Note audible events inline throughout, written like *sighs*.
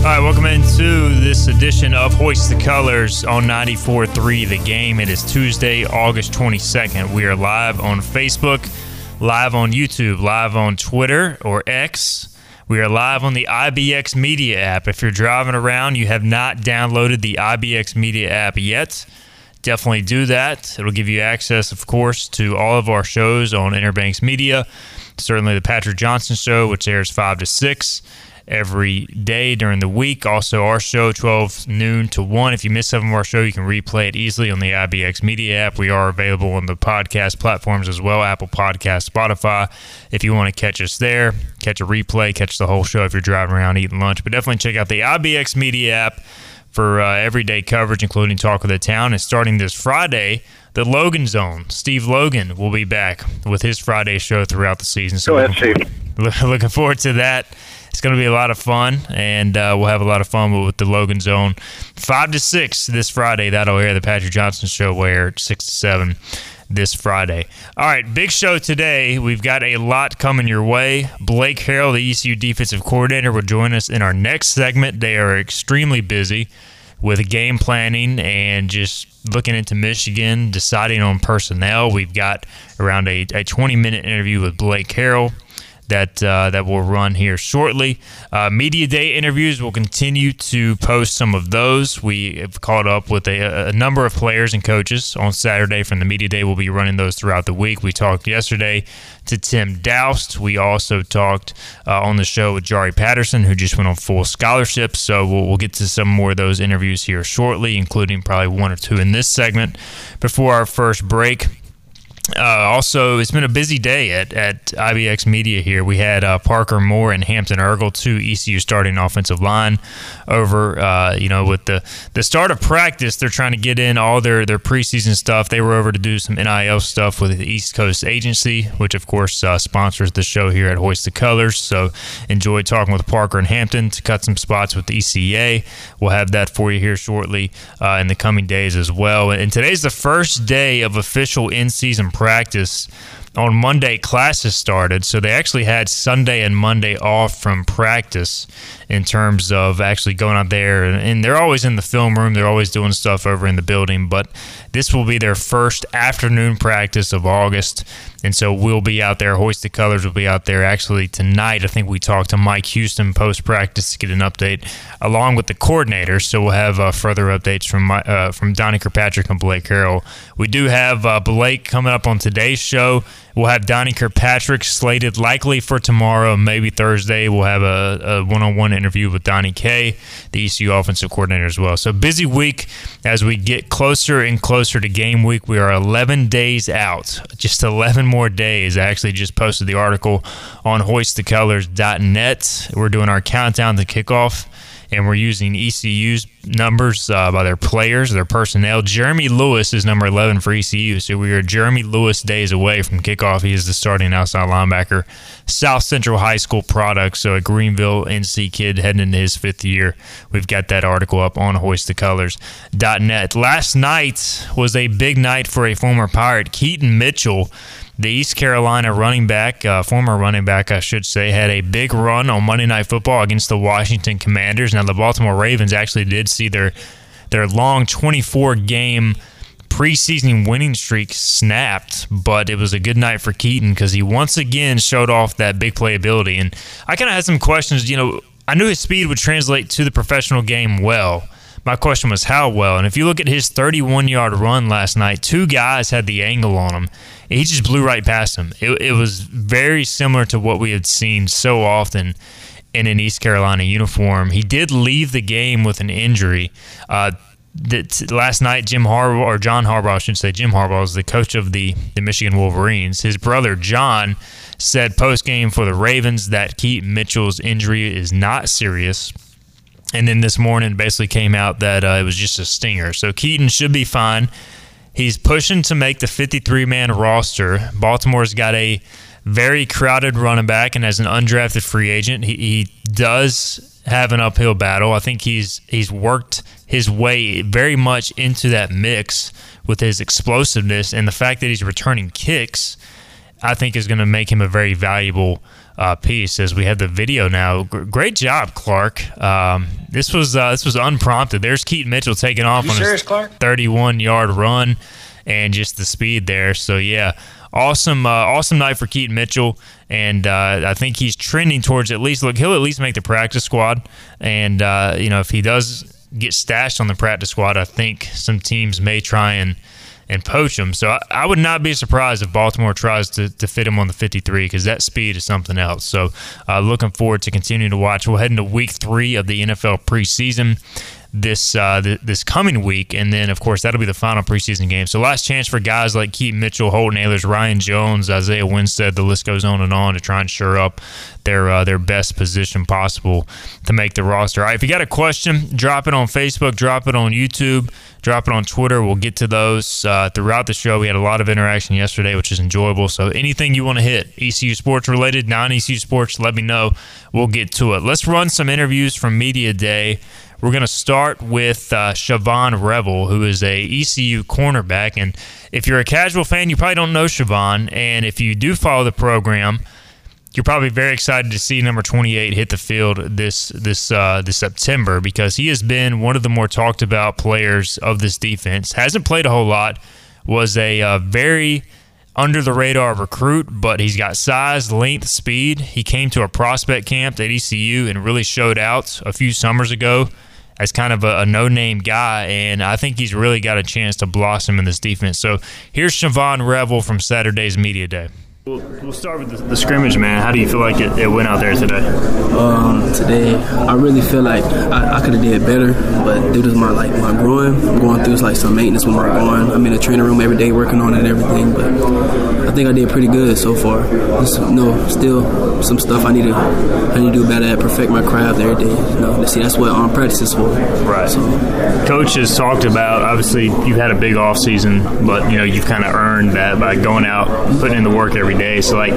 All right, welcome into this edition of Hoist the Colors on 94.3 The Game. It is Tuesday, August 22nd. We are live on Facebook, live on YouTube, live on Twitter or X. We are live on the IBX Media app. If you're driving around, you have not downloaded the IBX Media app yet, definitely do that. It'll give you access, of course, to all of our shows on Inner Banks Media. Certainly the Patrick Johnson Show, which airs 5 to 6 every day during the week. Also, our show, 12 noon to 1. If you miss some of our show, you can replay it easily on the IBX Media app. We are available on the podcast platforms as well Apple Podcast, Spotify. If you want to catch us there, catch a replay, catch the whole show if you're driving around eating lunch. But definitely check out the IBX Media app for uh, everyday coverage, including Talk of the Town. And starting this Friday, the Logan Zone. Steve Logan will be back with his Friday show throughout the season. So Go ahead, Steve. *laughs* Looking forward to that. It's going to be a lot of fun, and uh, we'll have a lot of fun with the Logan Zone. Five to six this Friday. That'll air the Patrick Johnson Show. Air six to seven this Friday. All right, big show today. We've got a lot coming your way. Blake Harrell, the ECU defensive coordinator, will join us in our next segment. They are extremely busy with game planning and just looking into Michigan, deciding on personnel. We've got around a, a 20 minute interview with Blake Harrell that uh, that will run here shortly. Uh, Media Day interviews will continue to post some of those. We have caught up with a, a, number of players and coaches on Saturday from the Media Day. We'll be running those throughout the week. We talked yesterday to Tim Daoust. We also talked uh, on the show with Jari Patterson, who just went on full scholarship. So we'll, we'll get to some more of those interviews here shortly, including probably one or two in this segment before our first break. Uh, also, it's been a busy day at, at IBX Media here. We had uh, Parker Moore and Hampton Ergle, two ECU starting offensive line, over. Uh, you know, with the, the start of practice, they're trying to get in all their, their preseason stuff. They were over to do some NIL stuff with the East Coast Agency, which, of course, uh, sponsors the show here at Hoist the Colors. So, enjoyed talking with Parker and Hampton to cut some spots with the ECA. We'll have that for you here shortly uh, in the coming days as well. And today's the first day of official in season practice on Monday classes started, so they actually had Sunday and Monday off from practice in terms of actually going out there. And they're always in the film room, they're always doing stuff over in the building, but this will be their first afternoon practice of August. And so we'll be out there. Hoist the Colors will be out there actually tonight. I think we talked to Mike Houston post practice to get an update along with the coordinators. So we'll have uh, further updates from my, uh, from Donnie Kirkpatrick and Blake Harrell. We do have uh, Blake coming up on today's show. We'll have Donnie Kirkpatrick slated likely for tomorrow, maybe Thursday. We'll have a one on one interview with Donnie K, the ECU offensive coordinator, as well. So busy week as we get closer and closer to game week. We are 11 days out, just 11 more days. I actually just posted the article on hoistthecolors.net. We're doing our countdown to kickoff and we're using ECU's numbers uh, by their players, their personnel. Jeremy Lewis is number 11 for ECU, so we are Jeremy Lewis days away from kickoff. He is the starting outside linebacker, South Central High School product, so a Greenville NC kid heading into his fifth year. We've got that article up on hoistthecolors.net. Last night was a big night for a former Pirate, Keaton Mitchell the East Carolina running back, uh, former running back, I should say, had a big run on Monday Night Football against the Washington Commanders. Now, the Baltimore Ravens actually did see their their long 24 game preseason winning streak snapped, but it was a good night for Keaton because he once again showed off that big playability. And I kind of had some questions. You know, I knew his speed would translate to the professional game well. My question was how well. And if you look at his 31 yard run last night, two guys had the angle on him. He just blew right past him. It, it was very similar to what we had seen so often in an East Carolina uniform. He did leave the game with an injury. Uh, that last night Jim Harbaugh or John Harbaugh, I should say Jim Harbaugh is the coach of the, the Michigan Wolverines. His brother John said post game for the Ravens that Keaton Mitchell's injury is not serious. And then this morning basically came out that uh, it was just a stinger. So Keaton should be fine. He's pushing to make the 53 man roster. Baltimore's got a very crowded running back, and as an undrafted free agent, he, he does have an uphill battle. I think he's he's worked his way very much into that mix with his explosiveness and the fact that he's returning kicks. I think is going to make him a very valuable uh, piece. As we have the video now, G- great job, Clark. Um, this was uh, this was unprompted. There's Keaton Mitchell taking off on serious, his Clark? 31 yard run, and just the speed there. So yeah, awesome, uh, awesome night for Keaton Mitchell, and uh, I think he's trending towards at least look. He'll at least make the practice squad, and uh, you know if he does get stashed on the practice squad, I think some teams may try and and poach him. So I, I, would not be surprised if Baltimore tries to, to fit him on the 53 because that speed is something else. So uh, looking forward to continuing to watch. We'll head into week three of the NFL preseason this uh, th- this coming week, and then of course that'll be the final preseason game. So last chance for guys like Keaton Mitchell, Holton Ahlers, Ryan Jones, Isaiah Winstead. The list goes on and on to try and shore up their uh, their best position possible to make the roster. All right, if you got a question, drop it on Facebook, drop it on YouTube, drop it on Twitter. We'll get to those uh, throughout the show. We had a lot of interaction yesterday, which is enjoyable. So anything you want to hit, ECU sports related, non ECU sports, let me know. We'll get to it. Let's run some interviews from media day. We're going to start with uh, Shavon Revel, who is a ECU cornerback. And if you're a casual fan, you probably don't know Shavon. And if you do follow the program, you're probably very excited to see number 28 hit the field this this uh, this September because he has been one of the more talked about players of this defense. Hasn't played a whole lot. Was a uh, very under the radar recruit, but he's got size, length, speed. He came to a prospect camp at ECU and really showed out a few summers ago as kind of a, a no name guy, and I think he's really got a chance to blossom in this defense. So here's Shavon Revel from Saturday's Media Day. We'll, we'll start with the, the, scrimmage, man. How do you feel like it, it went out there today? Um, today, I really feel like I, I could have did better, but due to my like my groin, I'm going through like some maintenance with my groin. I'm in the training room every day working on it and everything, but I think I did pretty good so far. Just you know, still some stuff I need to I need to do better at, perfect my craft every day. You know, see that's what on practice is for. Right. So, Coach has talked about obviously you've had a big off season, but you know you've kind of earned that by going out, putting in the work every day. So, like,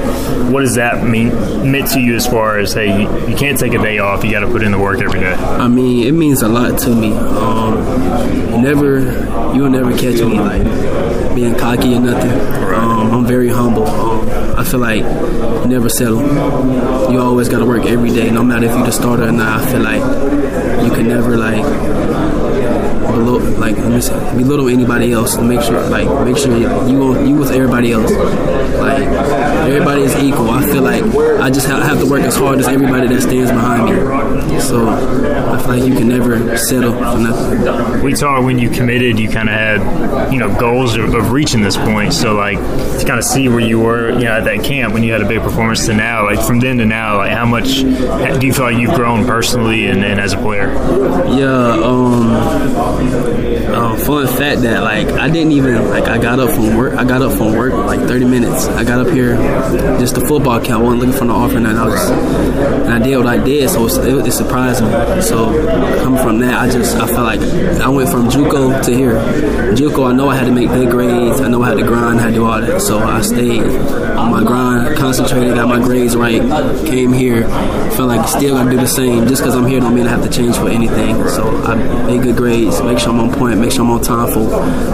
what does that mean meant to you as far as hey, you, you can't take a day off, you got to put in the work every day? I mean, it means a lot to me. Um, never, you'll never catch me like being cocky or nothing. Um, I'm very humble. Um, I feel like never settle. You always got to work every day, no matter if you're the starter or not. I feel like you can never like below, like let me say, belittle anybody else to make sure, like make sure you you, with everybody else. Like everybody is equal. I feel like I just have to work as hard as everybody that stands behind me. So I feel like you can never settle for nothing. We talked when you committed, you kind of had you know goals of, of, reaching this point. So like to kind of see where you were, you know, at that camp when you had a big performance to now, like from then to now, like how much do you feel like you've grown personally and, and as a player? Yeah. Um, um, fun fact that like I didn't even like I got up from work. I got up from work like 30 minutes. I got up here just the football camp. I wasn't looking for no offer, and I was and I did what I did. So it, it surprised me. So coming from that, I just I felt like I went from JUCO to here. JUCO, I know I had to make good grades. I know I had to grind. I had to do all that. So I stayed on my grind, concentrated, got my grades right. Came here, felt like still gonna do the same. Just because I'm here don't mean I have to change for anything. So I made good grades make sure I'm on point, make sure I'm on time for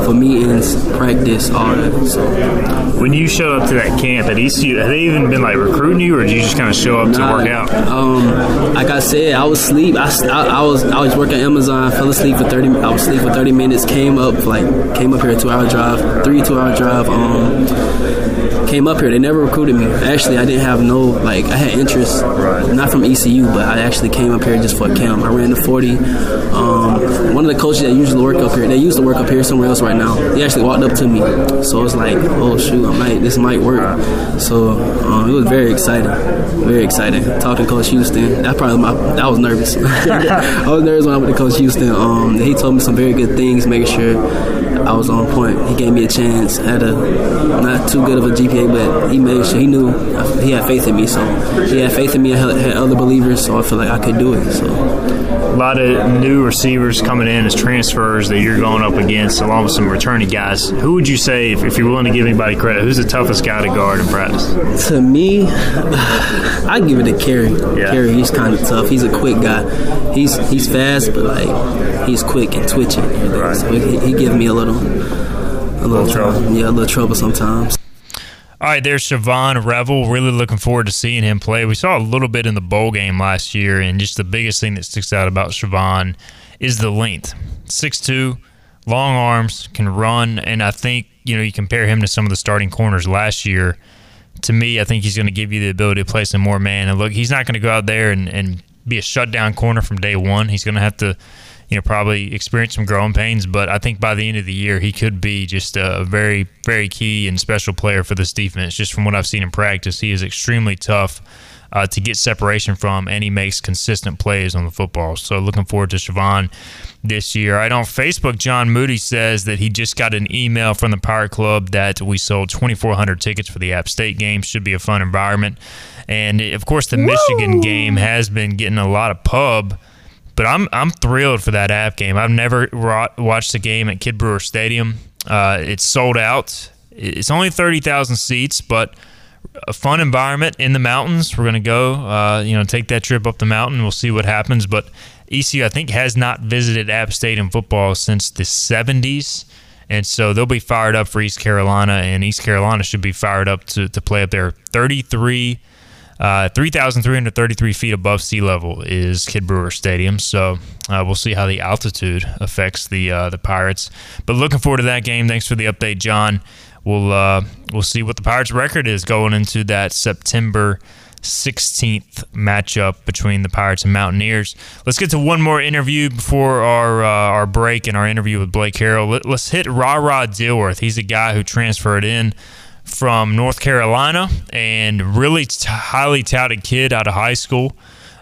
for meetings, practice, all that. So when you show up to that camp at ECU, have they even been like recruiting you, or did you just kind of show up nah, to work out? Um, like I said, I was asleep. I, I, I, was I was working Amazon, fell asleep for thirty. I was asleep for thirty minutes. Came up like came up here a two hour drive, three two hour drive. Um, came up here. They never recruited me. Actually, I didn't have no like I had interest, not from ECU, but I actually came up here just for a camp. I ran the forty. Um, one of the coaches that usually work up here, they used to work up here somewhere else right now. He actually walked up to me, so it's like, oh shoot, I might this might work. So um, it was very exciting, very exciting. Talking to Coach Houston, that probably my I was nervous. *laughs* I was nervous when I went to Coach Houston. Um, he told me some very good things, making sure I was on point. He gave me a chance. Had a not too good of a GPA, but he made sure he knew he had faith in me. So he had faith in me. I had other believers, so I feel like I could do it. So a lot of new receivers coming in as transfers that you're going up against, along with some returning guys. Who would you say, if, if you're willing to give anybody credit, who's the toughest guy to guard in practice? To me, *sighs* I give it to Kerry. Yeah. Kerry, he's kind of tough. He's a quick guy. He's he's fast, but like he's quick and twitchy. Right. So he, he gives me a little, a little, little trouble. Yeah, a little trouble sometimes. All right, there's Shavon Revel. Really looking forward to seeing him play. We saw a little bit in the bowl game last year, and just the biggest thing that sticks out about Shavon is the length. 6'2, long arms, can run, and I think, you know, you compare him to some of the starting corners last year. To me, I think he's going to give you the ability to play some more man. And look, he's not going to go out there and, and be a shutdown corner from day one. He's going to have to you know, probably experience some growing pains. But I think by the end of the year, he could be just a very, very key and special player for this defense. Just from what I've seen in practice, he is extremely tough. Uh, to get separation from, and he makes consistent plays on the football. So looking forward to Shavon this year. Right on Facebook, John Moody says that he just got an email from the Power Club that we sold 2,400 tickets for the App State game. Should be a fun environment. And of course, the Woo! Michigan game has been getting a lot of pub but I'm I'm thrilled for that app game. I've never watched a game at Kidd Brewer Stadium. Uh, it's sold out. It's only thirty thousand seats, but a fun environment in the mountains. We're gonna go, uh, you know, take that trip up the mountain. We'll see what happens. But ECU, I think, has not visited App State in football since the '70s, and so they'll be fired up for East Carolina, and East Carolina should be fired up to to play up there. Thirty-three uh, 3,333 feet above sea level is Kidd Brewer Stadium, so uh, we'll see how the altitude affects the uh, the Pirates. But looking forward to that game. Thanks for the update, John. We'll uh, we'll see what the Pirates' record is going into that September 16th matchup between the Pirates and Mountaineers. Let's get to one more interview before our uh, our break and our interview with Blake Harrell. Let, us hit Rara Dilworth. He's a guy who transferred in from North Carolina and really t- highly touted kid out of high school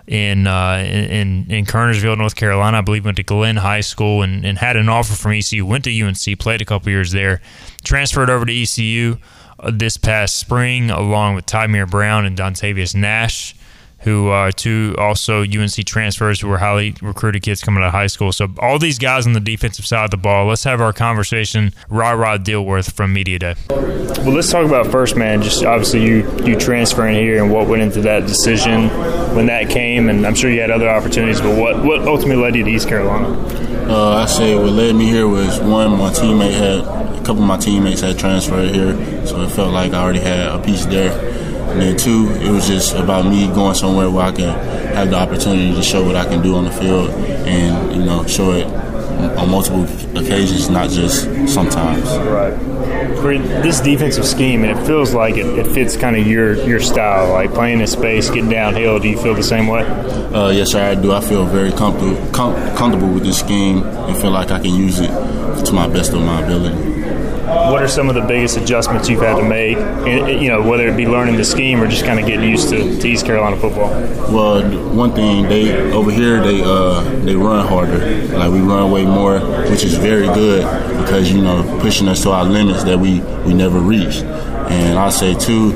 in, uh, in in Kernersville, North Carolina. I believe went to Glenn High School and, and had an offer from ECU. Went to UNC, played a couple years there, transferred over to ECU uh, this past spring along with Tymir Brown and Dontavius Nash who are two also UNC transfers who were highly recruited kids coming out of high school. So all these guys on the defensive side of the ball. Let's have our conversation. Rara Dilworth from Media Day. Well, let's talk about first, man. Just obviously you you transferring here and what went into that decision when that came, and I'm sure you had other opportunities. But what what ultimately led you to East Carolina? Uh, I say what led me here was one, my teammate had a couple of my teammates had transferred here, so it felt like I already had a piece there. And then two, it was just about me going somewhere where I can have the opportunity to show what I can do on the field and, you know, show it on multiple occasions, not just sometimes. Right. For this defensive scheme, and it feels like it, it fits kind of your your style, like playing in space, getting downhill. Do you feel the same way? Uh, yes, sir, I do. I feel very comfortable com- comfortable with this scheme and feel like I can use it to my best of my ability what are some of the biggest adjustments you've had to make? You know, whether it be learning the scheme or just kind of getting used to, to East Carolina football. Well, one thing they over here they uh, they run harder. Like we run way more, which is very good because you know pushing us to our limits that we we never reached. And I say too,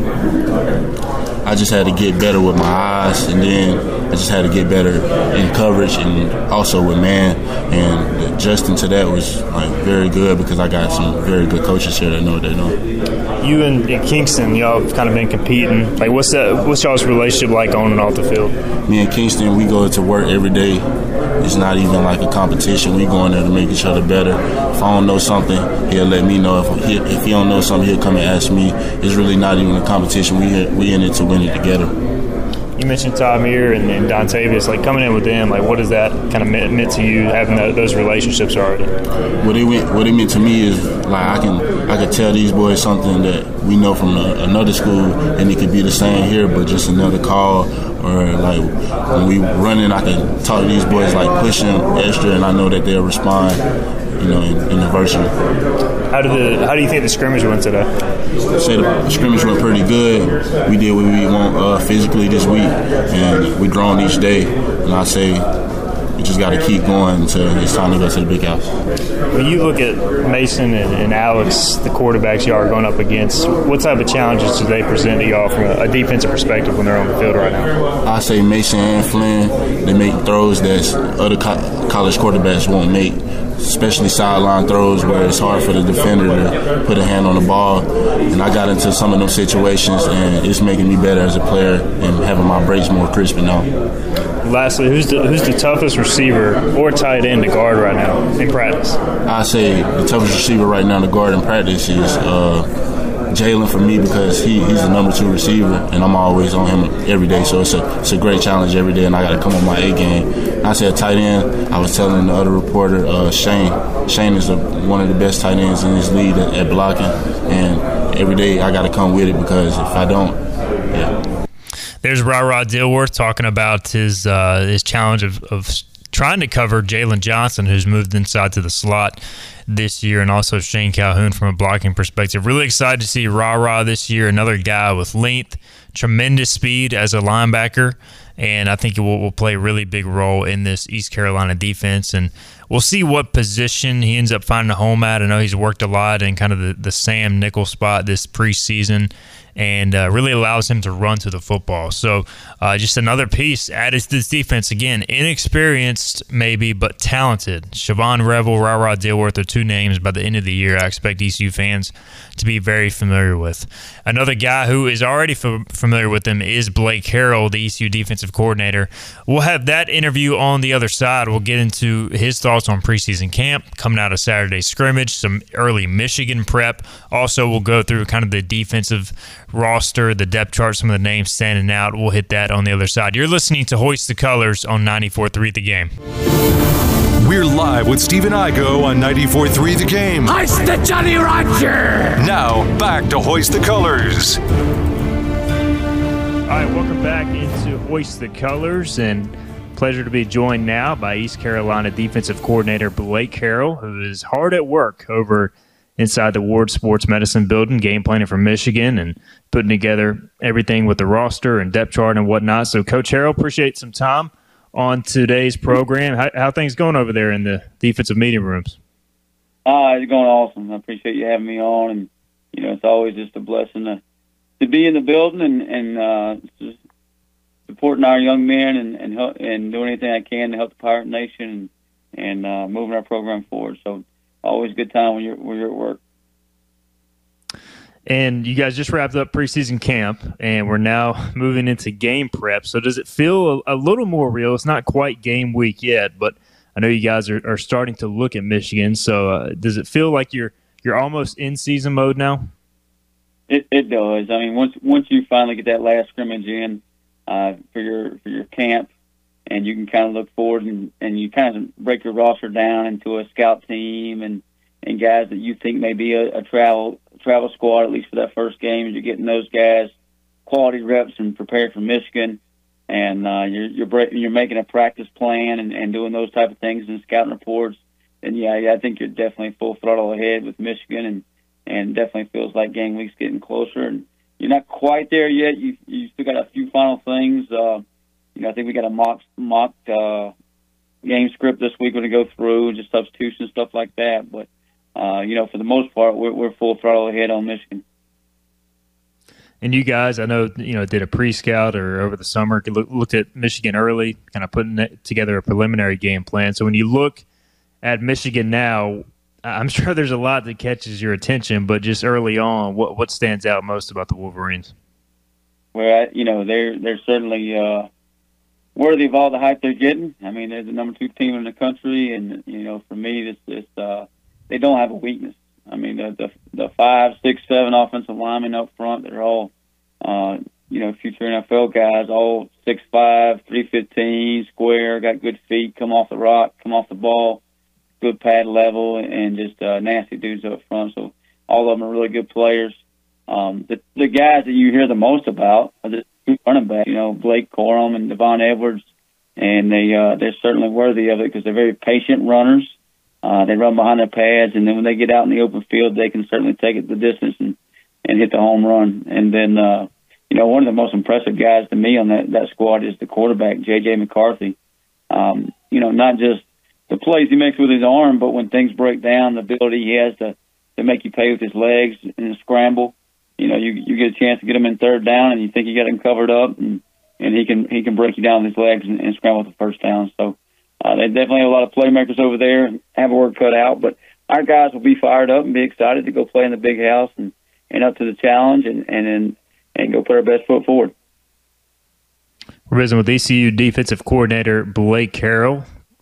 I just had to get better with my eyes, and then I just had to get better in coverage and also with man. And adjusting to that was like very good because I got some very good coaches here that know what they know. You and, Kingston, y'all have kind of been competing. Like, what's that? What's y'all's relationship like on and off the field? Me and Kingston, we go to work every day. It's not even like a competition. We go in there to make each other better. If I don't know something, he'll let me know. If he, if he don't know something, he'll come and ask me. It's really not even a competition. We we in it to win you mentioned Tymir and, and Dontavius, like coming in with them, like what does that kind of meant, meant to you having the, those relationships already? What it meant, what it meant to me is like I can I could tell these boys something that we know from a, another school, and it could be the same here, but just another call or like when we running, I can talk to these boys like pushing extra, and I know that they'll respond you know, in, in. How did the How do you think the scrimmage went today? I say the scrimmage went pretty good. We did what we want uh, physically this week, and we grown each day. And I say, we just got to keep going until it's time to go to the big house. When you look at Mason and, and, Alex, the quarterbacks y'all are going up against, what type of challenges do they present to y'all from a, a defensive perspective when they're on the field right now? I say Mason and Flinn, they make throws that other co- college quarterbacks won't make especially sideline throws where it's hard for the defender to put a hand on the ball. And I got into some of those situations, and it's making me better as a player and having my breaks more crisp now. Lastly, who's the who's the toughest receiver or tight end to guard right now in practice? I say the toughest receiver right now to guard in practice is. Uh, Jalen for me because he, he's the number two receiver, and I'm always on him every day. So it's a it's a great challenge every day, and I got to come on my A game. I said tight end. I was telling the other reporter, uh, Shane. Shane is a, one of the best tight ends in this league at, at blocking, and every day I got to come with it because if I don't, yeah. There's Rara Dilworth talking about his uh, his challenge of, of trying to cover Jalen Johnson, who's moved inside to the slot this year, and also Shane Calhoun from a blocking perspective. Really excited to see Rara this year, another guy with length, tremendous speed as a linebacker, and I think it will, will play a really big role in this East Carolina defense. And we'll see what position he ends up finding a home at. I know he's worked a lot in kind of the, the Sam nickel spot this preseason and uh, really allows him to run to the football. So, uh, just another piece added to this defense. Again, inexperienced maybe, but talented. Shavon Revel, Rara Dilworth are two names by the end of the year I expect ECU fans to be very familiar with. Another guy who is already f- familiar with them is Blake Harrell, the ECU defensive coordinator. We'll have that interview on the other side. We'll get into his thoughts on preseason camp, coming out of Saturday scrimmage, some early Michigan prep. Also, we'll go through kind of the defensive roster, the depth chart, some of the names standing out. We'll hit that on the other side. You're listening to Hoist the Colors on 94.3 The Game. We're live with Stephen Igo on 94.3 The Game. Hoist the Jolly Roger! Now, back to Hoist the Colors. All right, welcome back into Hoist the Colors, and pleasure to be joined now by East Carolina defensive coordinator Blake Harrell, who is hard at work over – inside the Ward Sports Medicine building, game planning for Michigan and putting together everything with the roster and depth chart and whatnot. So, Coach Harrell, appreciate some time on today's program. How, how things going over there in the defensive meeting rooms? Uh, it's going awesome. I appreciate you having me on, and you know it's always just a blessing to to be in the building and and uh, just supporting our young men and and, help, and doing anything I can to help the Pirate Nation and, and uh, moving our program forward. So always a good time when you're when you're at work. And you guys just wrapped up preseason camp, and we're now moving into game prep. So does it feel a, a little more real? It's not quite game week yet, but I know you guys are, are starting to look at Michigan. So uh, does it feel like you're you're almost in season mode now? It, it does. I mean, once once you finally get that last scrimmage in uh, for your for your camp, and you can kind of look forward and, and you kind of break your roster down into a scout team and and guys that you think may be a, a travel travel squad at least for that first game. And you're getting those guys quality reps and prepared for Michigan, and uh, you're you're break, you're making a practice plan and, and doing those type of things and scouting reports. And yeah, yeah, I think you're definitely full throttle ahead with Michigan, and and definitely feels like game week's getting closer. And you're not quite there yet. You you still got a few final things. Uh, you know, I think we got a mock mock uh, game script this week when we're to go through, just substitution and stuff like that. But uh, you know, for the most part, we're, we're full throttle ahead on Michigan. And you guys, I know, you know, did a pre-scout or over the summer, looked at Michigan early, kind of putting together a preliminary game plan. So when you look at Michigan now, I'm *laughs* sure there's a lot that catches your attention, but just early on, what what stands out most about the Wolverines? Well, you know, they're they're certainly uh, worthy of all the hype they're getting. I mean, they're the number two team in the country, and you know, for me, this this uh, they don't have a weakness. I mean, the the, the five, six, seven offensive linemen up front, they're all uh, you know future NFL guys, all six five, three fifteen, square, got good feet, come off the rock, come off the ball, good pad level, and just uh, nasty dudes up front. So all of them are really good players. Um, the the guys that you hear the most about are the running back, you know, Blake Corum and Donovan Edwards, and they uh, they're certainly worthy of it because they're very patient runners. Uh, they run behind their pads, and then when they get out in the open field, they can certainly take it the distance and and hit the home run. And then, uh, you know, one of the most impressive guys to me on that that squad is the quarterback, J.J. McCarthy. Um, you know, not just the plays he makes with his arm, but when things break down, the ability he has to to make you pay with his legs in a scramble. You know, you you get a chance to get him in third down, and you think you got him covered up, and and he can he can break you down with his legs and, and scramble the first down. So uh, they definitely have a lot of playmakers over there and have a work cut out. But our guys will be fired up and be excited to go play in the big house and and up to the challenge and and and, and go put our best foot forward. We're visiting with ECU defensive coordinator Blake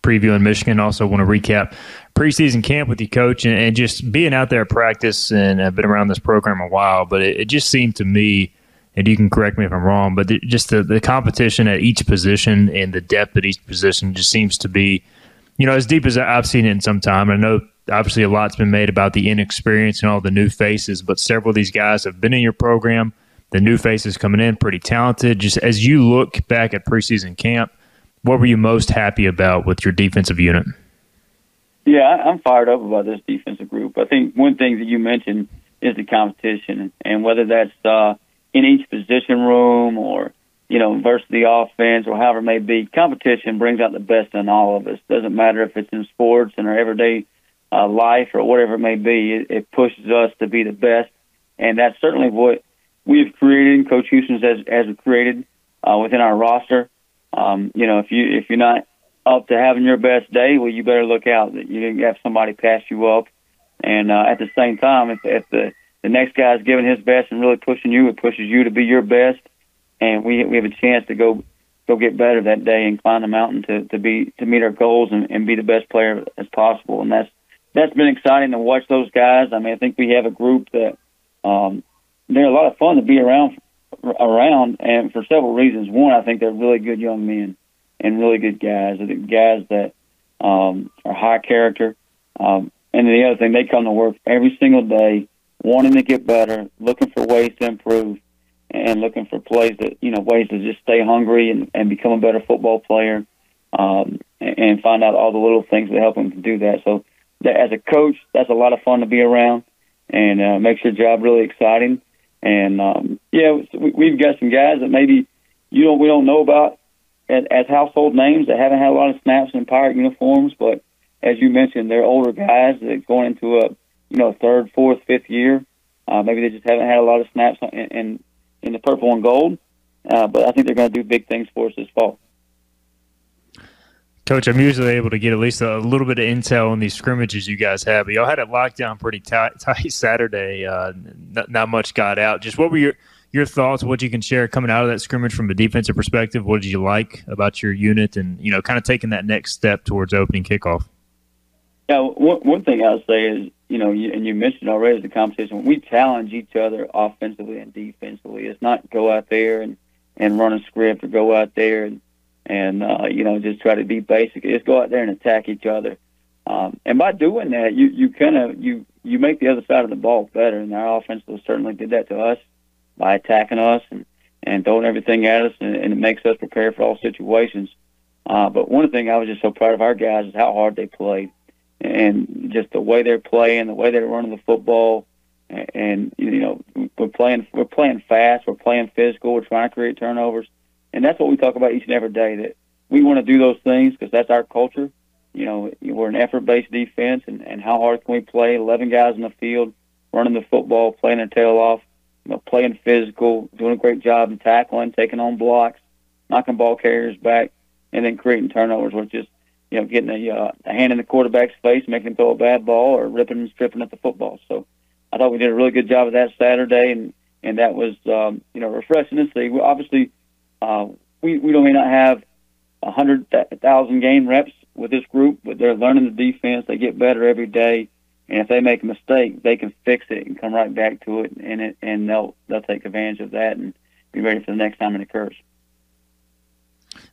Harrell. Previewing Michigan. Also, want to recap preseason camp with you, coach, and, and, just being out there at practice. And I've been around this program a while, but it, it just seemed to me, and you can correct me if I'm wrong, but the, just the, the competition at each position and the depth at each position just seems to be, you know, as deep as I've seen it in some time. I know obviously a lot's been made about the inexperience and all the new faces, but several of these guys have been in your program the new faces coming in, pretty talented. Just as you look back at preseason camp, what were you most happy about with your defensive unit? Yeah, I'm fired up about this defensive group. I think one thing that you mentioned is the competition, and whether that's uh, in each position room or you know versus the offense or however it may be, competition brings out the best in all of us. Doesn't matter if it's in sports and our everyday uh, life or whatever it may be. It, it pushes us to be the best, and that's certainly what we've created, Coach Houston's has, has created uh, within our roster. Um, you know, if you if you're not up to having your best day, well, you better look out that you have somebody pass you up. And uh, at the same time, if, if the the next guy's giving his best and really pushing you, it pushes you to be your best. And we we have a chance to go go get better that day and climb the mountain to to be to meet our goals and, and be the best player as possible. And that's that's been exciting to watch those guys. I mean, I think we have a group that um, they're a lot of fun to be around around, and for several reasons. One, I think they're really good young men and really good guys. They're guys that um, are high character. Um, and the other thing, they come to work every single day, wanting to get better, looking for ways to improve, and looking for plays that you know ways to just stay hungry and, and become a better football player, um, and find out all the little things that help them to do that. So, that, as a coach, that's a lot of fun to be around, and uh, makes your job really exciting. And um, yeah, we've got some guys that maybe you don't we don't know about as, as household names that haven't had a lot of snaps in pirate uniforms, but as you mentioned, they're older guys that going into a you know third, fourth, fifth year. Uh, maybe they just haven't had a lot of snaps in in, in the purple and gold, uh, but I think they're going to do big things for us this fall. Coach, I'm usually able to get at least a little bit of intel on these scrimmages you guys have, but y'all had it locked down pretty tight, *laughs* tight Saturday. Uh, not, not, much got out. Just what were your your thoughts? What you can share coming out of that scrimmage from a defensive perspective? What did you like about your unit, and you know, kind of taking that next step towards opening kickoff? Yeah, one, one thing I'll say is, you know, you, and you mentioned already the competition. We challenge each other offensively and defensively. It's not go out there and and run a script or go out there and and uh, you know just try to be basic. Just go out there and attack each other. Um, and by doing that, you you kind of you you make the other side of the ball better. And our offense certainly did that to us by attacking us and and throwing everything at us, and, and it makes us prepare for all situations. Uh, but one thing I was just so proud of our guys is how hard they played, and just the way they're playing, the way they're running the football, and, and you know we're playing we're playing fast, we're playing physical, we're trying to create turnovers and that's what we talk about each and every day. That we want to do those things because that's our culture. You know, we're an effort-based defense, and, and how hard can we play? Eleven guys in the field, running the football, playing their tail off, you know, playing physical, doing a great job in tackling, taking on blocks, knocking ball carriers back, and then creating turnovers, which is you know getting a, uh, a hand in the quarterback's face, making him throw a bad ball, or ripping and stripping at the football. So I thought we did a really good job of that Saturday, and and that was um, you know refreshing to see. We obviously uh, we we may not have a hundred thousand game reps with this group, but they're learning the defense. They get better every day, and if they make a mistake, they can fix it and come right back to it, and it and they'll they'll take advantage of that and be ready for the next time it occurs.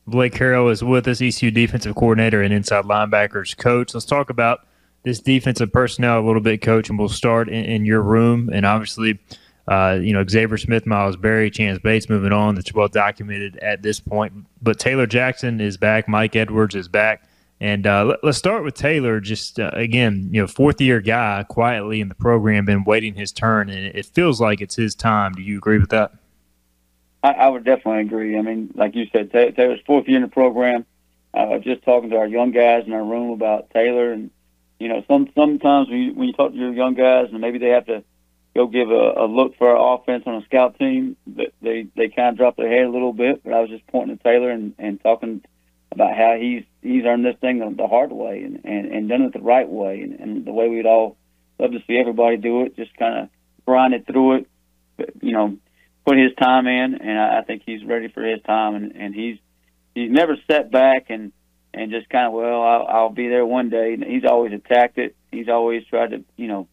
Blake Harrell is with us, ECU defensive coordinator and inside linebackers coach. Let's talk about this defensive personnel a little bit, coach, and we'll start in, in your room. And obviously, uh, you know, Xavier Smith, Miles Berry, Chance Bates moving on. That's well documented at this point. But Taylor Jackson is back. Mike Edwards is back. And uh, let, us start with Taylor. Just uh, again, you know, fourth year guy, quietly in the program, been waiting his turn, and it feels like it's his time. Do you agree with that? I, I would definitely agree. I mean, like you said, Taylor's fourth year in the program. uh, just talking to our young guys in our room about Taylor, and you know, some sometimes when you, when you talk to your young guys, and maybe they have to go give a, a look for our offense on a scout team, they they kind of drop their head a little bit. But I was just pointing to Taylor and, and talking about how he's he's earned this thing the, the hard way and, and and done it the right way, and, and the way we'd all love to see everybody do it. Just kind of grind it through it, you know, put his time in, and I, I think he's ready for his time, and, and he's he's never set back and and just kind of well I'll, I'll be there one day. And he's always attacked it. He's always tried to you know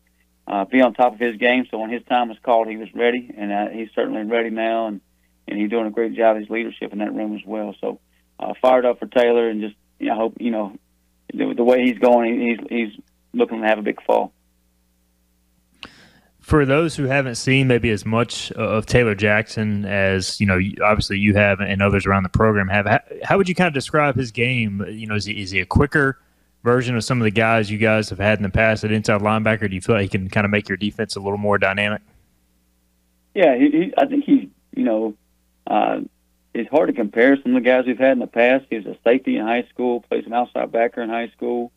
uh, be on top of his game. So when his time was called, he was ready, and uh, he's certainly ready now, and and he's doing a great job of his leadership in that room as well. So uh, fired up for Taylor, and just you know, hope you know the, the way he's going, he's he's looking to have a big fall for those who haven't seen maybe as much of Taylor Jackson as you know, obviously you have and others around the program have, how, how would you kind of describe his game? You know, is he, is he a quicker version of some of the guys you guys have had in the past at inside linebacker? Do you feel like he can kind of make your defense a little more dynamic? Yeah, he, he, I think he, you know, uh, it's hard to compare some of the guys we've had in the past. He was a safety in high school, plays an outside backer in high school.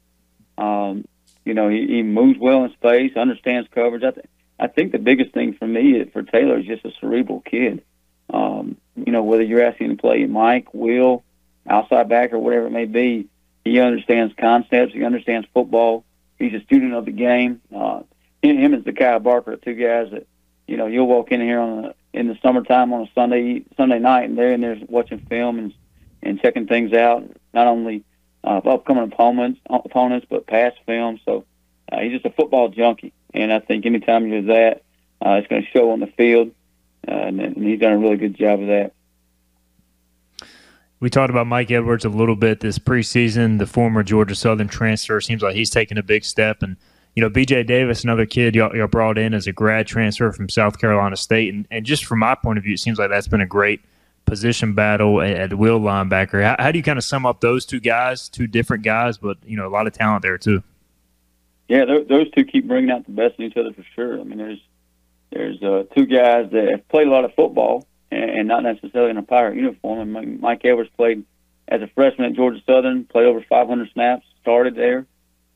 Um, you know, he, he moves well in space, understands coverage. I think I think the biggest thing for me for Taylor is just a cerebral kid. Um, you know, whether you're asking him to play Mike, Will, outside back, or whatever it may be, he understands concepts. He understands football. He's a student of the game. Uh, him and Zakai Barker are two guys that, you know, you'll walk in here on a, in the summertime on a Sunday Sunday night, and they're in there watching film and and checking things out, not only uh, upcoming opponents opponents but past film. So uh, he's just a football junkie. And I think anytime you're that, uh, it's going to show on the field. Uh, and, and he's done a really good job of that. We talked about Mike Edwards a little bit this preseason. The former Georgia Southern transfer seems like he's taking a big step. And, you know, BJ Davis, another kid y'all, y'all brought in as a grad transfer from South Carolina State. And, and just from my point of view, it seems like that's been a great position battle at, at will linebacker. How, how do you kind of sum up those two guys, two different guys, but, you know, a lot of talent there, too? Yeah, those two keep bringing out the best in each other for sure. I mean, there's there's uh, two guys that have played a lot of football and, not necessarily in a pirate uniform. And Mike Edwards played as a freshman at Georgia Southern, played over 500 snaps, started there.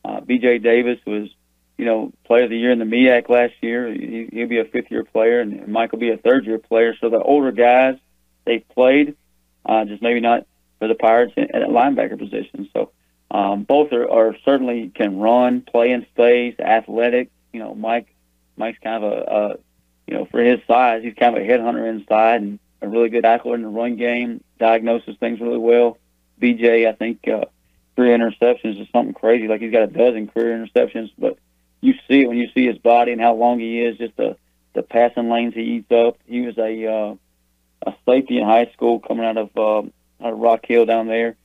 Uh, B.J. Davis was, you know, player of the year in the MEAC last year. He, he'll be a fifth year player, and Mike will be a third year player. So the older guys, they've played, uh, just maybe not for the Pirates at, linebacker position. So um, both are, are certainly can run, play in space, athletic. You know, Mike Mike's kind of a you know for his size, he's kind of a headhunter inside and a really good athlete in the run game. Diagnoses things really well. BJ, I think uh, three interceptions is something crazy. Like he's got a dozen career interceptions, but you see it when you see his body and how long he is. Just the the passing lanes he eats up. He was a uh, a safety in high school coming out of uh, out of Rock Hill down there,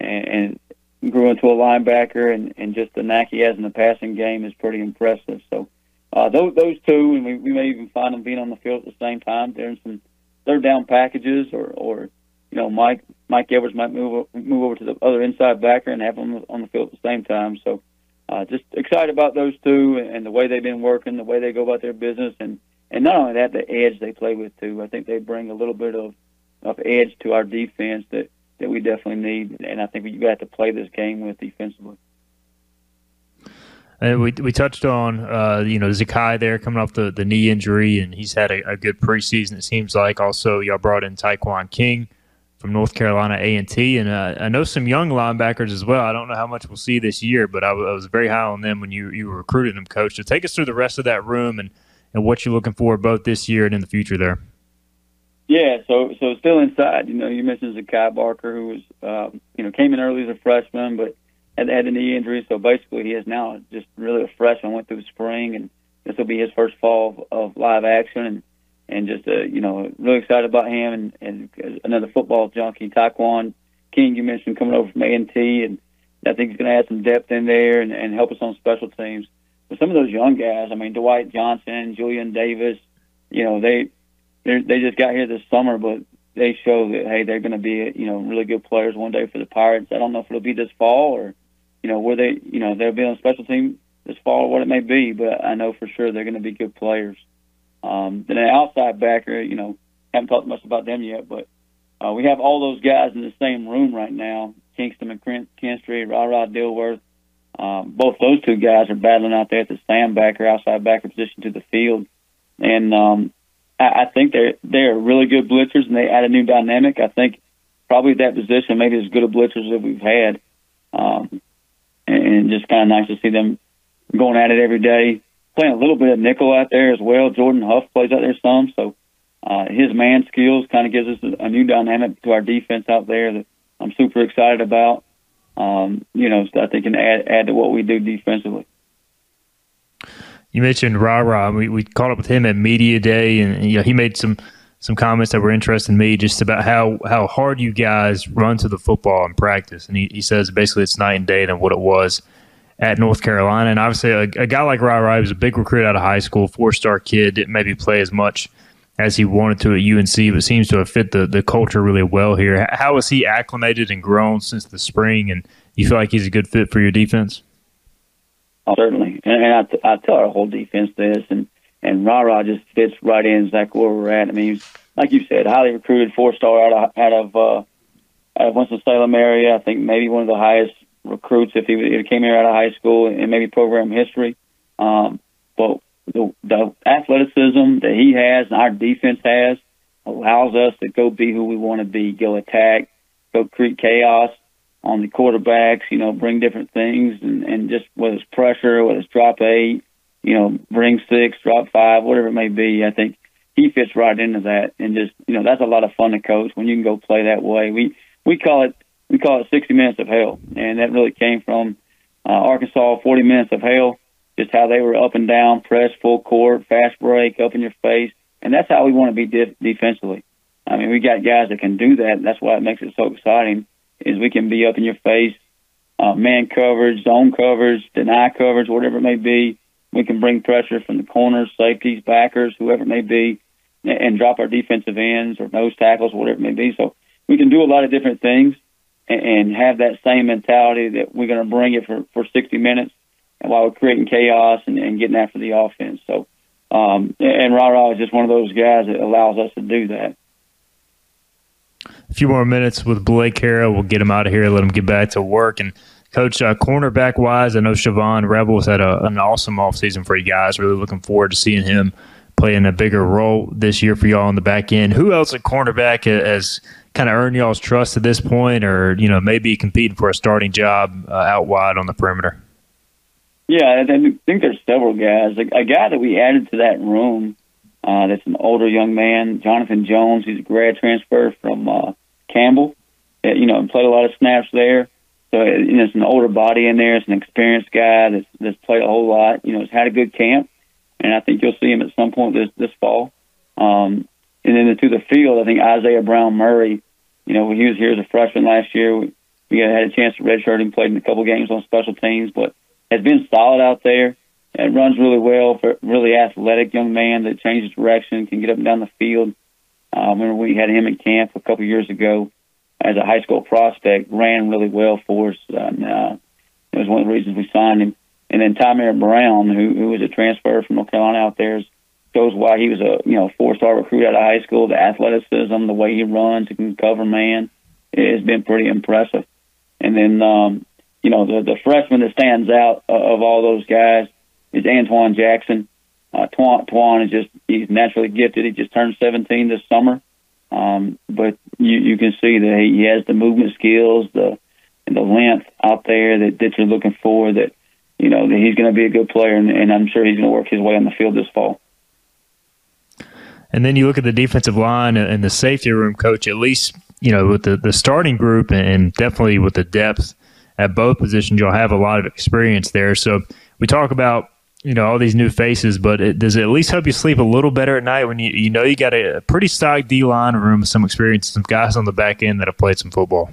and, and grew into a linebacker, and, and just the knack he has in the passing game is pretty impressive. So uh, those those two, and we, we may even find them being on the field at the same time. They're some third down packages, or or you know Mike Mike Edwards might move move over to the other inside backer and have them on the field at the same time. So uh, just excited about those two and, and the way they've been working, the way they go about their business, and and not only that, the edge they play with too. I think they bring a little bit of of edge to our defense that that we definitely need, and I think we got to play this game with defensively. And we we touched on uh, you know Zakai there coming off the, the knee injury, and he's had a, a, good preseason. It seems like also y'all brought in Taekwon King from North Carolina A and T, and uh, I know some young linebackers as well. I don't know how much we'll see this year, but I, w- I was very high on them when you you were recruiting them, coach. So take us through the rest of that room and and what you're looking for both this year and in the future there. Yeah, so so still inside. You know, you mentioned Zakai Barker, who was um, you know came in early as a freshman, but had had a knee injury. So basically, he is now just really a freshman. Went through spring, and this will be his first fall of, of live action, and and just uh, you know really excited about him and and another football junkie, Taekwon King. You mentioned coming over from A and T, and I think he's going to add some depth in there and, and help us on special teams. But some of those young guys, I mean Dwight Johnson, Julian Davis, you know they they just got here this summer, but they show that hey, they're going to be you know really good players one day for the Pirates. I don't know if it'll be this fall or you know where they you know they'll be on special team this fall what it may be, but I know for sure they're going to be good players. Um, then an outside backer, you know, haven't talked much about them yet, but uh, we have all those guys in the same room right now Kingston and McKinstry, Rara Dilworth. Um, both those two guys are battling out there at the stand backer, outside backer position to the field. And um, I, I think they're they're really good blitzers, and they add a new dynamic. I think probably that position maybe as good a blitzers that we've had, um, and, and just kind of nice to see them going at it every day. Playing a little bit of nickel out there as well. Jordan Huff plays out there some, so uh, his man skills kind of gives us a, new dynamic to our defense out there that I'm super excited about. Um, you know, so I think can add add to what we do defensively. You mentioned Rara. We, we caught up with him at media day, and you know he made some some comments that were interesting to me just about how how hard you guys run to the football in practice. And he, he says basically it's night and day than what it was at North Carolina. And obviously, a, a guy like Rara was a big recruit out of high school, four star kid, didn't maybe play as much as he wanted to at UNC, but seems to have fit the, the culture really well here. How has he acclimated and grown since the spring? And you feel like he's a good fit for your defense? Oh, certainly, and, and I, I tell our whole defense this, and and Rara just fits right in exactly where we're at. I mean, like you said, highly recruited, four star out of out of uh, out of Winston Salem area. I think maybe one of the highest recruits if he, if he came here out of high school and maybe program history. Um, but the, the athleticism that he has and our defense has allows us to go be who we want to be, go attack, go create chaos on the quarterbacks, you know, bring different things and, and just whether it's pressure, whether it's drop eight, you know, bring six, drop five, whatever it may be. I think he fits right into that and just, you know, that's a lot of fun to coach when you can go play that way. We, we call it, we call it 60 minutes of hell. And that really came from uh, Arkansas, 40 minutes of hell just how they were up and down, press, full court, fast break, up in your face, and that's how we want to be de- defensively. I mean, we got guys that can do that. That's why it makes it so exciting. Is we can be up in your face, uh, man coverage, zone coverage, deny coverage, whatever it may be. We can bring pressure from the corners, safeties, backers, whoever it may be, and, drop our defensive ends or nose tackles, whatever it may be. So we can do a lot of different things and, and have that same mentality that we're going to bring it for, for 60 minutes while we're creating chaos and, and getting after the offense. So, um, and Rara is just one of those guys that allows us to do that. A few more minutes with Blake Harrell. We'll get him out of here, let him get back to work. And Coach, uh, cornerback wise, I know Shavon Revel's had a, an awesome offseason for you guys. Really looking forward to seeing him playing a bigger role this year for y'all on the back end. Who else at cornerback has kind of earned y'all's trust at this point, or you know maybe competing for a starting job uh, out wide on the perimeter? Yeah, I think there's several guys. A, a guy that we added to that room uh, that's an older young man, Jonathan Jones. He's a grad transfer from uh, Campbell. You know, played a lot of snaps there. So you know, it's an older body in there. It's an experienced guy that's, that's played a whole lot. You know, has had a good camp, and I think you'll see him at some point this this fall. Um, and then to the field, I think Isaiah Brown Murray. You know, when he was here as a freshman last year, we, we had a chance to redshirt him, played in a couple games on special teams, but has been solid out there and runs really well for really athletic young man that changes direction, can get up and down the field. Uh, I remember we had him in camp a couple years ago as a high school prospect, ran really well for us. And, uh, it was one of the reasons we signed him. And then Tymer Brown, who, who was a transfer from North Carolina out there, shows why he was a you know four star recruit out of high school. The athleticism, the way he runs, he can cover man, has been pretty impressive. And then um, you know, the, the freshman that stands out uh, of all those guys is Antoine Jackson. Uh, Twan, Twan is just, he's naturally gifted. He just turned 17 this summer. Um, but you, you can see that he has the movement skills, the, and the length out there that, that you're looking for that, you know, that he's going to be a good player and, and I'm sure he's going to work his way on the field this fall. And then you look at the defensive line and the safety room coach, at least, you know, with the, the starting group and definitely with the depth at both positions, you'll have a lot of experience there. So we talk about you know all these new faces, but it, does it at least help you sleep a little better at night when you you know you got a, a pretty stocked D line room, some experience, some guys on the back end that have played some football.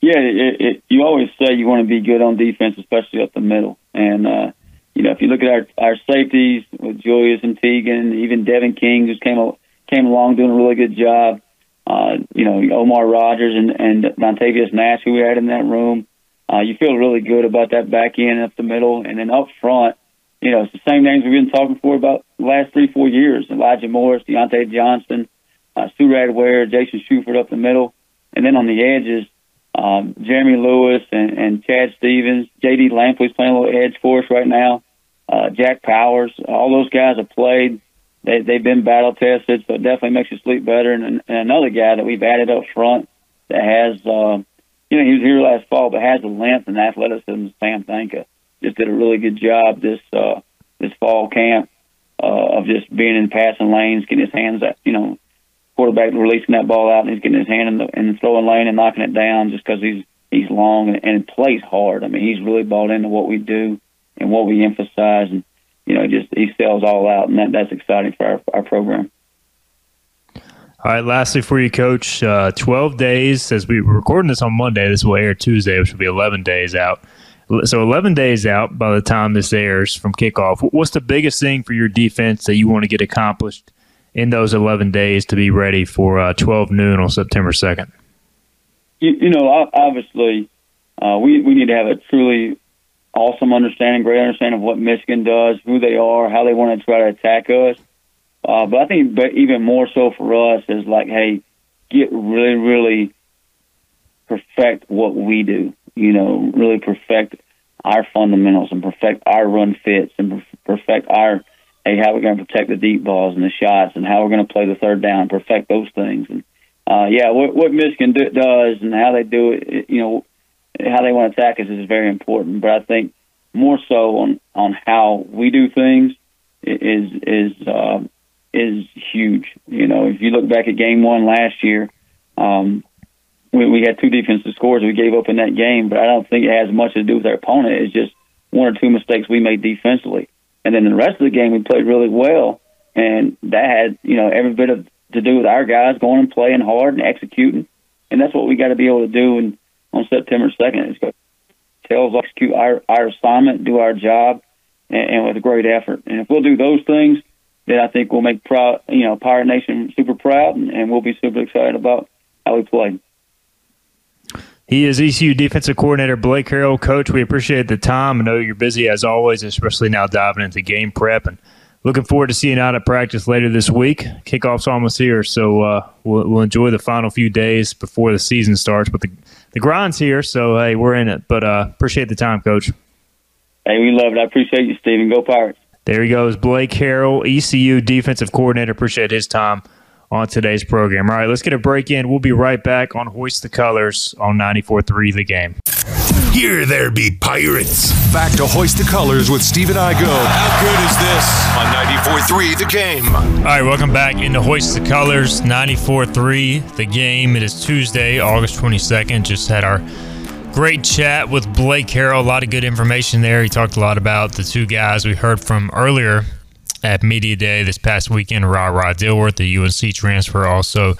Yeah, it, it, you always say you want to be good on defense, especially up the middle. And uh, you know, if you look at our our safeties with Julius and Teagan, even Devin King just came came along doing a really good job. Uh, you know, Omar Rogers and and Dontavius Nash, who we had in that room. Uh, you feel really good about that back end up the middle, and then up front, you know, it's the same names we've been talking for about the last three, four years: Elijah Morris, Deontay Johnson, uh, Surratt Ware, Jason Shuford up the middle, and then on the edges, um, Jeremy Lewis and, and Chad Stevens, J.D. Lampley's playing a little edge for us right now. Uh, Jack Powers, all those guys have played. They, they've been battle tested, so it definitely makes you sleep better. And, and another guy that we've added up front that has, uh, you know, he was here last fall, but has the length and athleticism. Sam Thanka just did a really good job this uh, this fall camp uh, of just being in passing lanes, getting his hands, at, you know, quarterback releasing that ball out and he's getting his hand in the, in the throwing lane and knocking it down just because he's he's long and, and plays hard. I mean, he's really bought into what we do and what we emphasize, and you know, just he sells all out, and that that's exciting for our, our program. All right, lastly for you, Coach, uh, 12 days, as we were recording this on Monday, this will air Tuesday, which will be 11 days out. So 11 days out by the time this airs from kickoff. What's the biggest thing for your defense that you want to get accomplished in those 11 days to be ready for uh, 12 noon on September 2nd? You, you know, obviously, uh, we, we need to have a truly awesome understanding, great understanding of what Michigan does, who they are, how they want to try to attack us. Uh, but I think but even more so for us is like, hey, get really, really perfect what we do. You know, really perfect our fundamentals and perfect our run fits and perfect our hey how we're going to protect the deep balls and the shots and how we're going to play the third down, perfect those things. And uh, yeah, what, what Michigan do, does and how they do it, you know, how they want to attack us is very important. But I think more so on on how we do things is is uh, is huge. You know, if you look back at game one last year, um, we, we had two defensive scores we gave up in that game, but I don't think it has much to do with our opponent. It's just one or two mistakes we made defensively, and then the rest of the game we played really well, and that had you know every bit of to do with our guys going and playing hard and executing, and that's what we got to be able to do. And on September second, is go tell us execute our our assignment, do our job, and, and with a great effort. And if we'll do those things then I think we'll make proud, you know, Pirate Nation super proud, and, and we'll be super excited about how we play. He is ECU defensive coordinator Blake Harrell. Coach, we appreciate the time. I know you're busy as always, especially now diving into game prep and looking forward to seeing you out at practice later this week. Kickoff's almost here, so uh, we'll, we'll, enjoy the final few days before the season starts. But the, the grind's here, so hey, we're in it. But uh, appreciate the time, Coach. Hey, we love it. I appreciate you, Stephen. Go Pirates. There he goes, Blake Harrell, ECU defensive coordinator. Appreciate his time on today's program. All right, let's get a break in. We'll be right back on Hoist the Colors on 94.3 The Game. Here there be pirates. Back to Hoist the Colors with Stephen Igo. How good is this? On 94.3 The Game. All right, welcome back into Hoist the Colors, 94.3 The Game. It is Tuesday, August 22nd. Just had our Great chat with Blake Harrell. A lot of good information there. He talked a lot about the two guys we heard from earlier at Media Day this past weekend, Rara Dilworth, the UNC transfer. Also,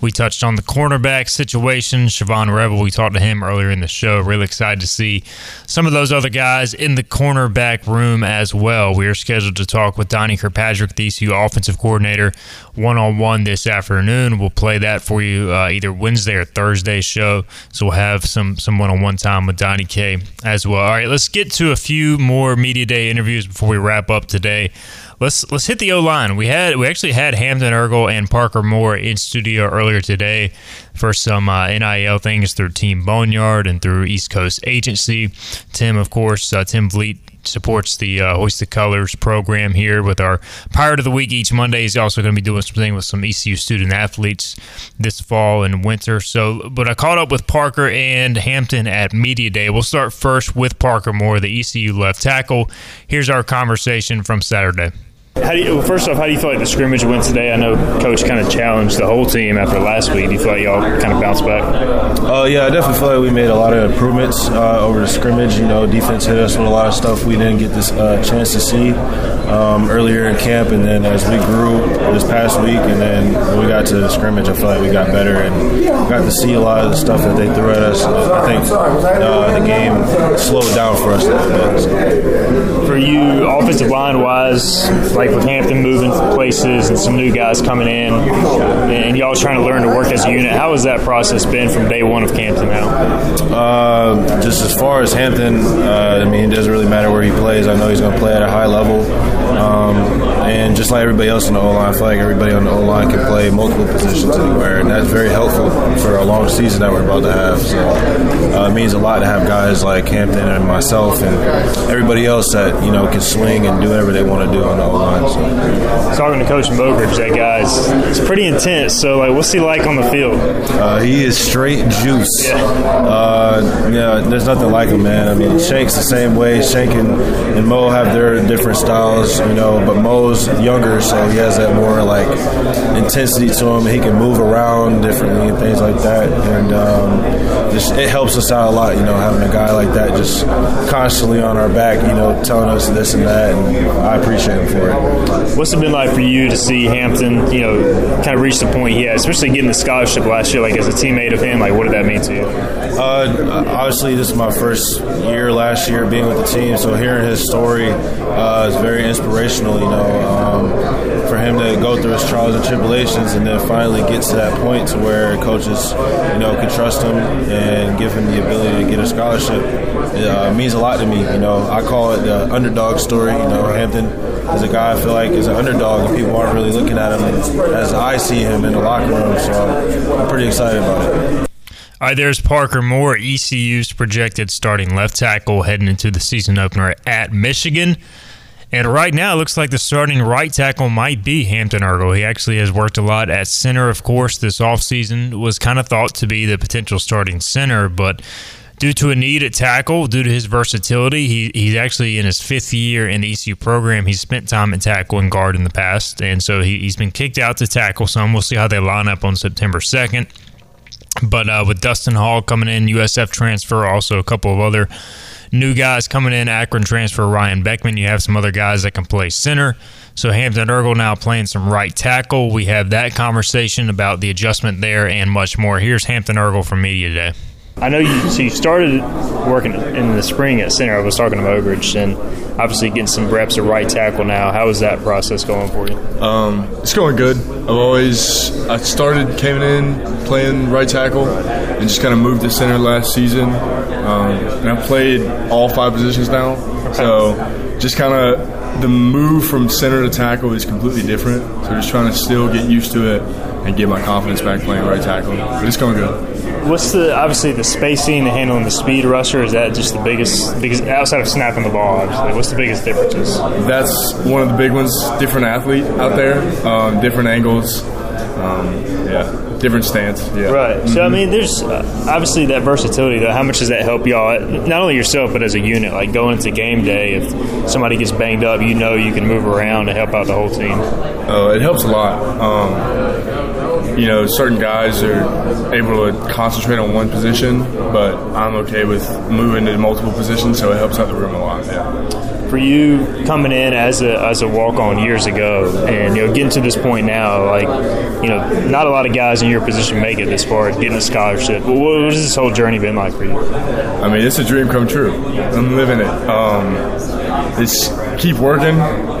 we touched on the cornerback situation. Shavon Revel, we talked to him earlier in the show. Really excited to see some of those other guys in the cornerback room as well. We are scheduled to talk with Donnie Kirkpatrick, the ECU offensive coordinator, one on one this afternoon. We'll play that for you uh, either Wednesday or Thursday show. So we'll have some some one on one time with Donnie K as well. All right, let's get to a few more Media Day interviews before we wrap up today let's let's hit the O line. We had we actually had Hampton Ergle and Parker Moore in studio earlier today for some uh, NIL things through Team Boneyard and through East Coast Agency. Tim, of course, uh, Tim Vliet supports the uh, Hoist the Colors program here with our Pirate of the Week each Monday. He's also going to be doing something with some ECU student athletes this fall and winter. So, but I caught up with Parker and Hampton at Media Day. We'll start first with Parker Moore, the ECU left tackle. Here's our conversation from Saturday. How do you, well, first off, how do you feel like the scrimmage went today? I know Coach kind of challenged the whole team after last week. Do you feel like y'all kind of bounced back? Oh, uh, yeah, I definitely feel like we made a lot of improvements uh, over the scrimmage. You know, defense hit us with a lot of stuff we didn't get this uh, chance to see um, earlier in camp. And then as we grew this past week, and then when we got to the scrimmage, I feel like we got better and got to see a lot of the stuff that they threw at us. I think uh, the game slowed down for us a little bit. For you, offensive line wise, like with Hampton moving places and some new guys coming in, and y'all trying to learn to work as a unit. How has that process been from day one of camp to now? Uh, just as far as Hampton, uh, I mean, it doesn't really matter where he plays. I know he's going to play at a high level. Um, and just like everybody else in the O line, I feel like everybody on the O line can play multiple positions anywhere, and that's very helpful for a long season that we're about to have. So uh, it means a lot to have guys like Hampton and myself and everybody else that you know can swing and do whatever they want to do on the O line. So. Talking to Coach Mogridge, that guy's it's pretty intense. So like, what's he like on the field? Uh, he is straight juice. Yeah. Uh, yeah, there's nothing like him, man. I mean, Shank's the same way. Shank and, and Mo have their different styles, you know, but Mo's younger, so he has that more like intensity to him. He can move around differently and things like that, and um, just it helps us out a lot, you know, having a guy like that just constantly on our back, you know, telling us this and that, and I appreciate him for it. What's it been like for you to see Hampton, you know, kind of reach the point he has, especially getting the scholarship last year, like as a teammate of him, like what did that mean to you? Uh, obviously, this is my first year last year being with the team, so hearing his story uh, is very inspirational. You know, um, for him to go through his trials and tribulations and then finally get to that point to where coaches, you know, can trust him and give him the ability to get a scholarship it, uh, means a lot to me. You know, I call it the underdog story. You know, Hampton is a guy I feel like is an underdog and people aren't really looking at him as I see him in the locker room. So I'm pretty excited about it. All right, there's Parker Moore, ECU's projected starting left tackle heading into the season opener at Michigan. And right now, it looks like the starting right tackle might be Hampton Ergle. He actually has worked a lot at center, of course, this offseason. Was kind of thought to be the potential starting center, but due to a need at tackle, due to his versatility, he, he's actually in his fifth year in the ECU program. He's spent time at tackle and guard in the past, and so he, he's been kicked out to tackle some. We'll see how they line up on September 2nd. But uh, with Dustin Hall coming in, USF transfer, also a couple of other new guys coming in. Akron transfer Ryan Beckman. You have some other guys that can play center. So Hampton Ergle now playing some right tackle. We have that conversation about the adjustment there and much more. Here's Hampton Ergle from Media Day. I know you. So you started working in the spring at center. I was talking to Mogridge, and obviously getting some reps at right tackle now. How is that process going for you? Um, it's going good. I've always I started coming in playing right tackle and just kind of moved to center last season, um, and I've played all five positions now. So just kind of the move from center to tackle is completely different. So just trying to still get used to it and get my confidence back playing right tackle. But it's going good what's the obviously the spacing, the handling, the speed rusher? Is that just the biggest biggest outside of snapping the ball? Obviously, what's the biggest differences? That's one of the big ones. Different athlete out there, um, different angles. Um, yeah different stance. Yeah. Right. Mm-hmm. So I mm-hmm. mean, there's uh, obviously that versatility. Though, how much does that help y'all? Not only yourself, but as a unit. Like going into game day, if somebody gets banged up, you know you can move around and help out the whole team. Uh, it helps a lot. Um, you know, certain guys are able to concentrate on one position, but I'm okay with moving to multiple positions, so it helps out the room a lot. Yeah. For you coming in as a as a walk on years ago, and you know getting to this point now, like you know, not a lot of guys in your position make it this far, getting a scholarship. What has this whole journey been like for you? I mean, it's a dream come true. I'm living it. Um, it's keep working.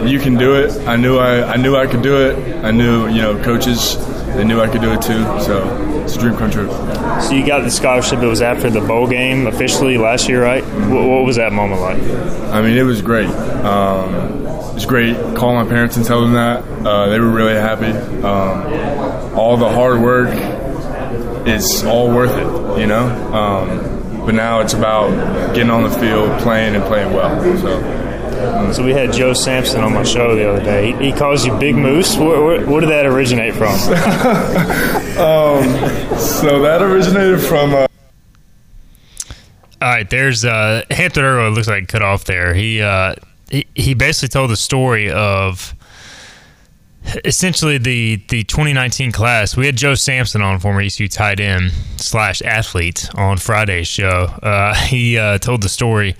You can do it. I knew I, I knew I could do it. I knew you know coaches they knew I could do it too. So it's a dream come true. So you got the scholarship. It was after the bowl game officially last year, right? What, what was that moment like? I mean, it was great. Um, it was great calling my parents and telling them that. Uh, they were really happy. Um, all the hard work is all worth it, you know. Um, but now it's about getting on the field, playing and playing well. So. So we had Joe Sampson on my show the other day. He, he calls you Big Moose. Where, where, where did that originate from? *laughs* um, so that originated from. Uh, all right, there's uh, Hampton Ergle. Looks like cut off there. He, uh, he he basically told the story of essentially the the 2019 class. We had Joe Sampson on, former ECU tight end slash athlete, on Friday's show. Uh, he uh, told the story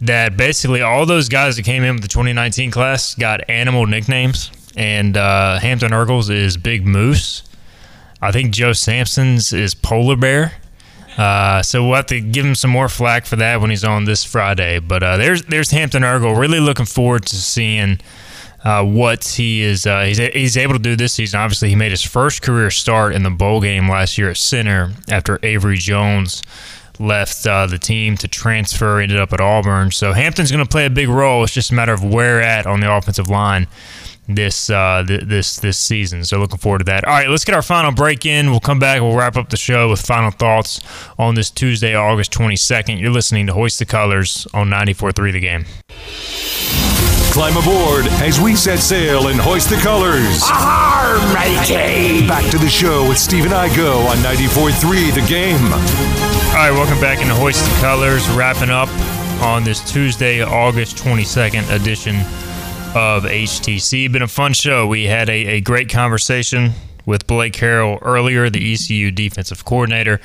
that basically all those guys that came in with the 2019 class got animal nicknames, and uh, Hampton Ergles is Big Moose. I think Joe Sampson's is Polar Bear. Uh, so we'll have to give him some more flack for that when he's on this Friday. But uh, there's there's Hampton Ergle. Really looking forward to seeing uh, what he is uh, he's, he's able to do this season. Obviously, he made his first career start in the bowl game last year at center after Avery Jones left uh, the team to transfer, ended up at Auburn. So Hampton's going to play a big role. It's just a matter of where at on the offensive line this uh, th- this this season. So looking forward to that. All right, let's get our final break in. We'll come back. We'll wrap up the show with final thoughts on this Tuesday, August 22nd. You're listening to Hoist the Colors on 94.3 The Game. Climb aboard as we set sail and hoist the colors. Ahar, matey! Back to the show with Stephen Igo on 94.3 The Game. All right, welcome back into Hoist the Colors. Wrapping up on this Tuesday, August 22nd edition of HTC. Been a fun show. We had a, a great conversation with Blake Harrell earlier, the ECU defensive coordinator.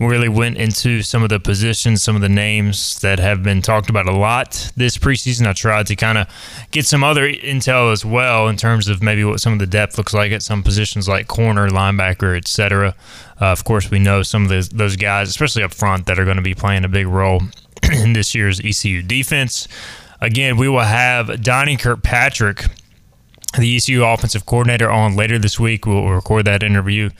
Really went into some of the positions, some of the names that have been talked about a lot this preseason. I tried to kind of get some other intel as well in terms of maybe what some of the depth looks like at some positions like corner, linebacker, etc. Uh, of course, we know some of those, those guys, especially up front, that are going to be playing a big role *clears throat* in this year's ECU defense. Again, we will have Donnie Kirkpatrick, the ECU offensive coordinator, on later this week. We'll record that interview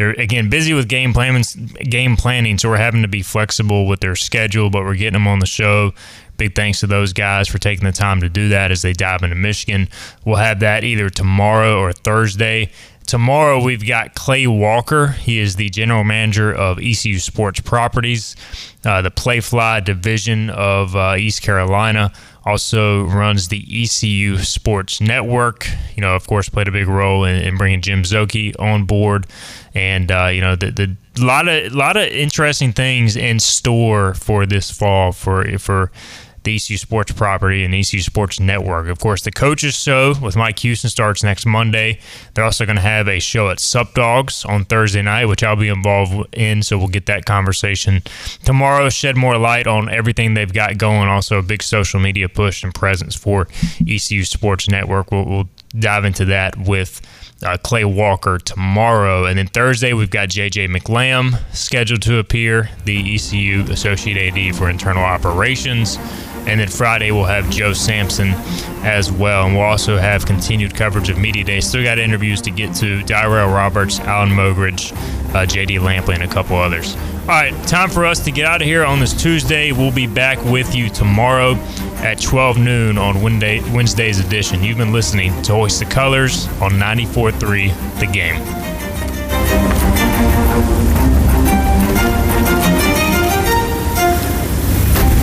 they're again busy with game planning, game planning, so we're having to be flexible with their schedule, but we're getting them on the show. Big thanks to those guys for taking the time to do that as they dive into Michigan. We'll have that either tomorrow or Thursday. Tomorrow we've got Clay Walker. He is the general manager of ECU Sports Properties, uh, the Playfly division of uh, East Carolina also runs the ECU Sports Network. You know, of course, played a big role in, in bringing Jim Szoke on board, and uh, you know, the the lot of lot of interesting things in store for this fall for for the ECU Sports property and ECU Sports Network. Of course, the coaches show with Mike Houston starts next Monday. They're also going to have a show at Sup Dogs on Thursday night, which I'll be involved in. So we'll get that conversation tomorrow. Shed more light on everything they've got going. Also, a big social media push and presence for ECU Sports Network. We'll, we'll dive into that with. Uh, Clay Walker tomorrow. And then Thursday, we've got JJ McLam scheduled to appear, the ECU Associate AD for Internal Operations. And then Friday, we'll have Joe Sampson as well. And we'll also have continued coverage of Media Day. Still got interviews to get to Dyrell Roberts, Alan Mogridge, uh, JD Lampley, and a couple others. All right, time for us to get out of here on this Tuesday. We'll be back with you tomorrow at 12 noon on Wednesday, Wednesday's edition. You've been listening to Hoist the Colors on 94.3 The Game.